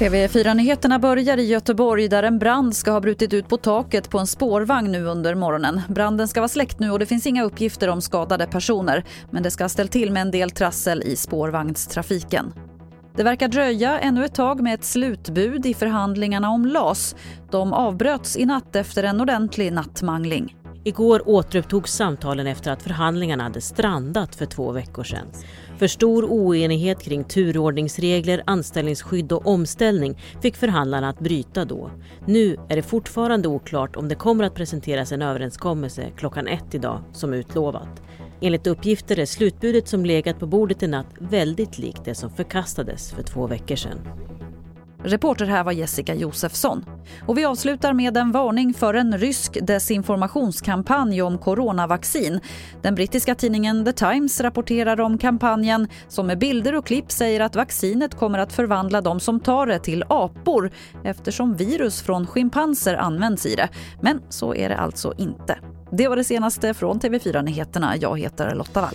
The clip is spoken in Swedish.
TV4-nyheterna börjar i Göteborg där en brand ska ha brutit ut på taket på en spårvagn nu under morgonen. Branden ska vara släckt nu och det finns inga uppgifter om skadade personer. Men det ska ha ställt till med en del trassel i spårvagnstrafiken. Det verkar dröja ännu ett tag med ett slutbud i förhandlingarna om LAS. De avbröts i natt efter en ordentlig nattmangling. Igår återupptogs samtalen efter att förhandlingarna hade strandat för två veckor sedan. För stor oenighet kring turordningsregler, anställningsskydd och omställning fick förhandlarna att bryta då. Nu är det fortfarande oklart om det kommer att presenteras en överenskommelse klockan ett idag som utlovat. Enligt uppgifter är slutbudet som legat på bordet i natt väldigt likt det som förkastades för två veckor sedan. Reporter här var Jessica Josefsson. Och vi avslutar med en varning för en rysk desinformationskampanj om coronavaccin. Den brittiska tidningen The Times rapporterar om kampanjen som med bilder och klipp säger att vaccinet kommer att förvandla de som tar det till apor eftersom virus från schimpanser används i det. Men så är det alltså inte. Det var det senaste från TV4 Nyheterna. Jag heter Lotta Wall.